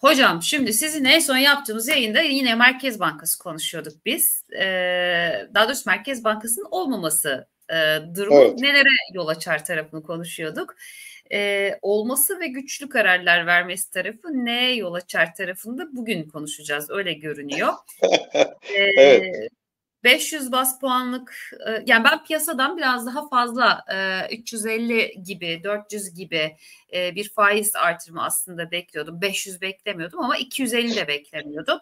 Hocam şimdi sizin en son yaptığımız yayında yine Merkez Bankası konuşuyorduk biz. Ee, daha doğrusu Merkez Bankası'nın olmaması e, durumu evet. nelere yol açar tarafını konuşuyorduk. Ee, olması ve güçlü kararlar vermesi tarafı neye yol açar tarafında bugün konuşacağız. Öyle görünüyor. Ee, evet. 500 bas puanlık yani ben piyasadan biraz daha fazla 350 gibi 400 gibi bir faiz artırımı aslında bekliyordum. 500 beklemiyordum ama 250 de beklemiyordum.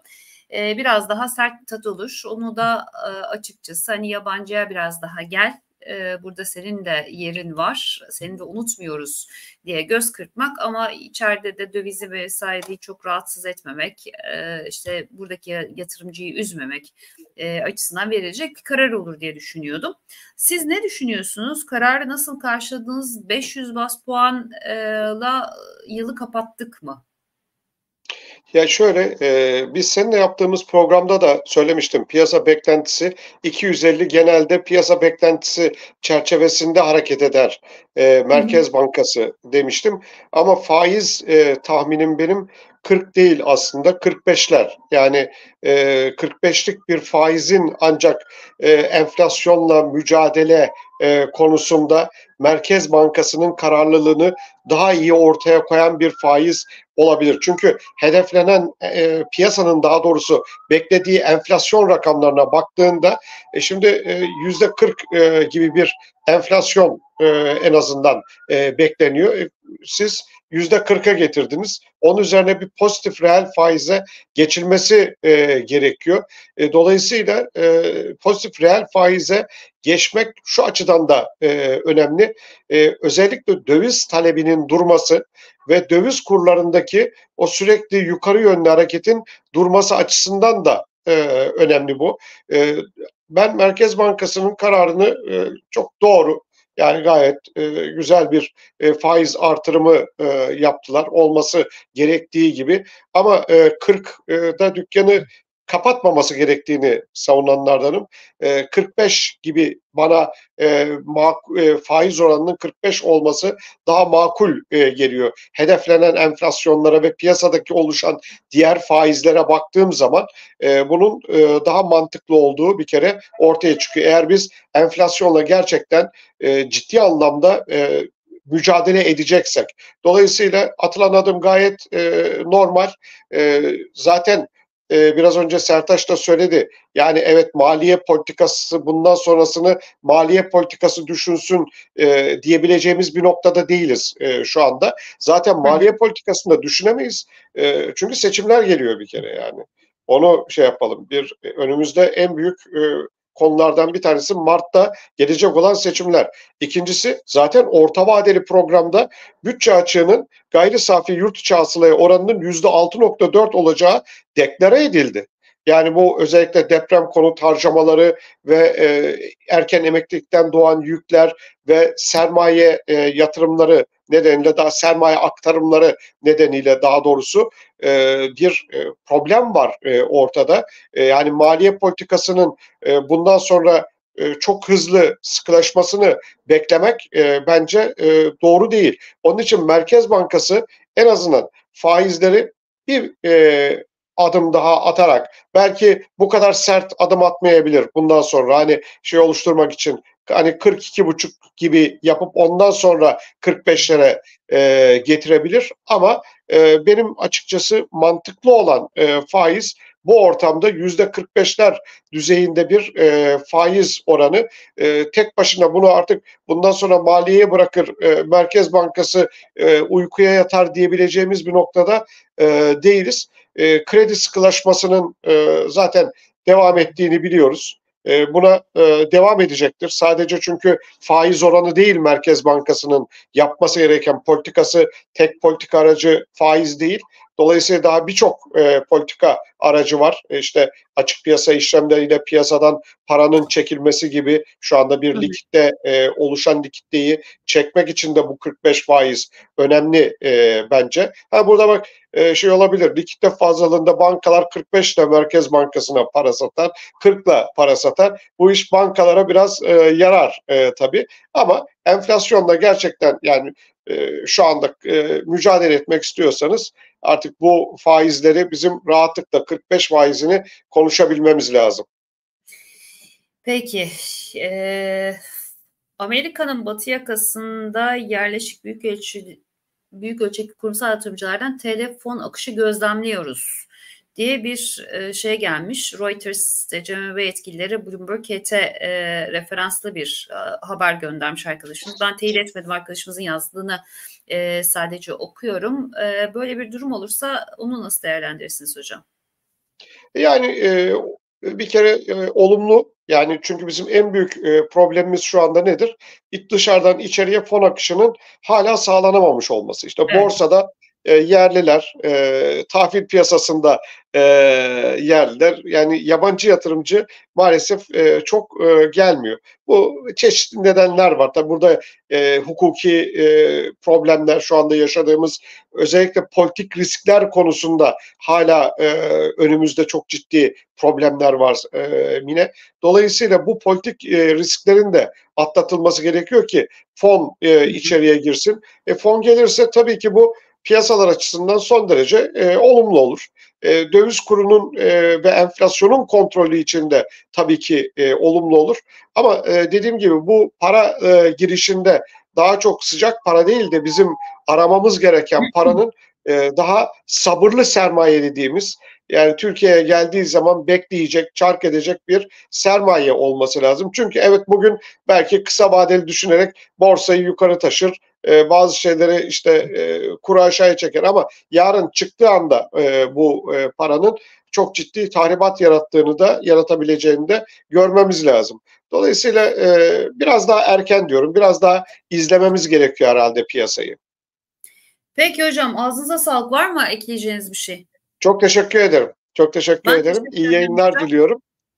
Biraz daha sert tat olur. Onu da açıkçası hani yabancıya biraz daha gel e, burada senin de yerin var, seni de unutmuyoruz diye göz kırpmak ama içeride de dövizi ve vesaireyi çok rahatsız etmemek, e, işte buradaki yatırımcıyı üzmemek e, açısından verilecek bir karar olur diye düşünüyordum. Siz ne düşünüyorsunuz? Kararı nasıl karşıladınız? 500 bas puanla yılı kapattık mı? Ya şöyle, e, biz seninle yaptığımız programda da söylemiştim. Piyasa beklentisi 250 genelde piyasa beklentisi çerçevesinde hareket eder. E, Merkez Bankası demiştim. Ama faiz e, tahminim benim 40 değil aslında 45'ler. Yani e, 45'lik bir faizin ancak e, enflasyonla mücadele e, konusunda Merkez Bankası'nın kararlılığını daha iyi ortaya koyan bir faiz olabilir. Çünkü hedeflenen e, piyasanın daha doğrusu beklediği enflasyon rakamlarına baktığında e, şimdi e, yüzde e, 40 e, gibi bir enflasyon e, en azından e, bekleniyor. E, siz yüzde kırka getirdiniz. Onun üzerine bir pozitif reel faize geçilmesi e, gerekiyor. E, dolayısıyla e, pozitif reel faize geçmek şu açıdan da e, önemli. E, özellikle döviz talebinin durması ve döviz kurlarındaki o sürekli yukarı yönlü hareketin durması açısından da e, önemli bu. E, ben Merkez Bankası'nın kararını e, çok doğru yani gayet e, güzel bir e, faiz artırımı e, yaptılar. Olması gerektiği gibi. Ama e, 40'da dükkanı kapatmaması gerektiğini savunanlardanım. E, 45 gibi bana e, mak- e, faiz oranının 45 olması daha makul e, geliyor. Hedeflenen enflasyonlara ve piyasadaki oluşan diğer faizlere baktığım zaman e, bunun e, daha mantıklı olduğu bir kere ortaya çıkıyor. Eğer biz enflasyonla gerçekten e, ciddi anlamda e, mücadele edeceksek. Dolayısıyla atılan adım gayet e, normal. E, zaten e, biraz önce Sertaş da söyledi. Yani evet maliye politikası bundan sonrasını maliye politikası düşünsün e, diyebileceğimiz bir noktada değiliz e, şu anda. Zaten maliye politikasını da düşünemeyiz. E, çünkü seçimler geliyor bir kere yani. Onu şey yapalım. Bir önümüzde en büyük e, konulardan bir tanesi Mart'ta gelecek olan seçimler. İkincisi zaten orta vadeli programda bütçe açığının gayri safi yurt içi hasılaya oranının %6.4 olacağı deklare edildi. Yani bu özellikle deprem konut harcamaları ve e, erken emeklilikten doğan yükler ve sermaye e, yatırımları nedeniyle daha sermaye aktarımları nedeniyle daha doğrusu e, bir e, problem var e, ortada. E, yani maliye politikasının e, bundan sonra e, çok hızlı sıkılaşmasını beklemek e, bence e, doğru değil. Onun için Merkez Bankası en azından faizleri bir e, adım daha atarak belki bu kadar sert adım atmayabilir bundan sonra. Hani şey oluşturmak için hani 42 buçuk gibi yapıp ondan sonra 45'lere e, getirebilir. Ama e, benim açıkçası mantıklı olan e, faiz bu ortamda yüzde 45'ler düzeyinde bir e, faiz oranı e, tek başına bunu artık bundan sonra maliyeye bırakır e, Merkez Bankası e, uykuya yatar diyebileceğimiz bir noktada e, değiliz. E, kredi sıkılaşmasının e, zaten devam ettiğini biliyoruz. E, buna e, devam edecektir. Sadece çünkü faiz oranı değil Merkez Bankası'nın yapması gereken politikası tek politika aracı faiz değil. Dolayısıyla daha birçok e, politika aracı var. E, işte açık piyasa işlemleriyle piyasadan paranın çekilmesi gibi şu anda bir likitte e, oluşan likitteyi çekmek için de bu 45 faiz önemli e, bence. Ha burada bak e, şey olabilir. Likitte fazlalığında bankalar 45 ile Merkez Bankası'na para satar, 40 ile para satar. Bu iş bankalara biraz e, yarar e, tabii. Ama enflasyonda gerçekten yani e, şu anda e, mücadele etmek istiyorsanız artık bu faizleri bizim rahatlıkla 45 faizini konuşabilmemiz lazım. Peki. E, Amerika'nın batı yakasında yerleşik büyük ölçü büyük ölçekli kurumsal yatırımcılardan telefon akışı gözlemliyoruz diye bir e, şey gelmiş. Reuters CMV yetkilileri Bloomberg KT e, referanslı bir e, haber göndermiş arkadaşımız. Ben teyit etmedim arkadaşımızın yazdığını e, sadece okuyorum. E, böyle bir durum olursa onu nasıl değerlendirirsiniz hocam? Yani e, bir kere e, olumlu yani çünkü bizim en büyük e, problemimiz şu anda nedir? İç dışarıdan içeriye fon akışının hala sağlanamamış olması. İşte evet. borsada e, yerliler, e, tahvil piyasasında e, yerliler, yani yabancı yatırımcı maalesef e, çok e, gelmiyor. Bu çeşitli nedenler var. Tabi burada e, hukuki e, problemler şu anda yaşadığımız özellikle politik riskler konusunda hala e, önümüzde çok ciddi problemler var e, Mine. Dolayısıyla bu politik e, risklerin de atlatılması gerekiyor ki fon e, içeriye girsin. E, fon gelirse tabii ki bu piyasalar açısından son derece e, olumlu olur. E, döviz kurunun e, ve enflasyonun kontrolü içinde tabii ki e, olumlu olur. Ama e, dediğim gibi bu para e, girişinde daha çok sıcak para değil de bizim aramamız gereken paranın e, daha sabırlı sermaye dediğimiz yani Türkiye'ye geldiği zaman bekleyecek, çark edecek bir sermaye olması lazım. Çünkü evet bugün belki kısa vadeli düşünerek borsayı yukarı taşır, e, bazı şeyleri işte e, kuru aşağıya çeker ama yarın çıktığı anda e, bu paranın çok ciddi tahribat yarattığını da yaratabileceğini de görmemiz lazım. Dolayısıyla biraz daha erken diyorum, biraz daha izlememiz gerekiyor herhalde piyasayı. Peki hocam ağzınıza sağlık. Var mı ekleyeceğiniz bir şey? Çok teşekkür ederim. Çok teşekkür ben ederim. Teşekkür İyi yayınlar hocam. diliyorum.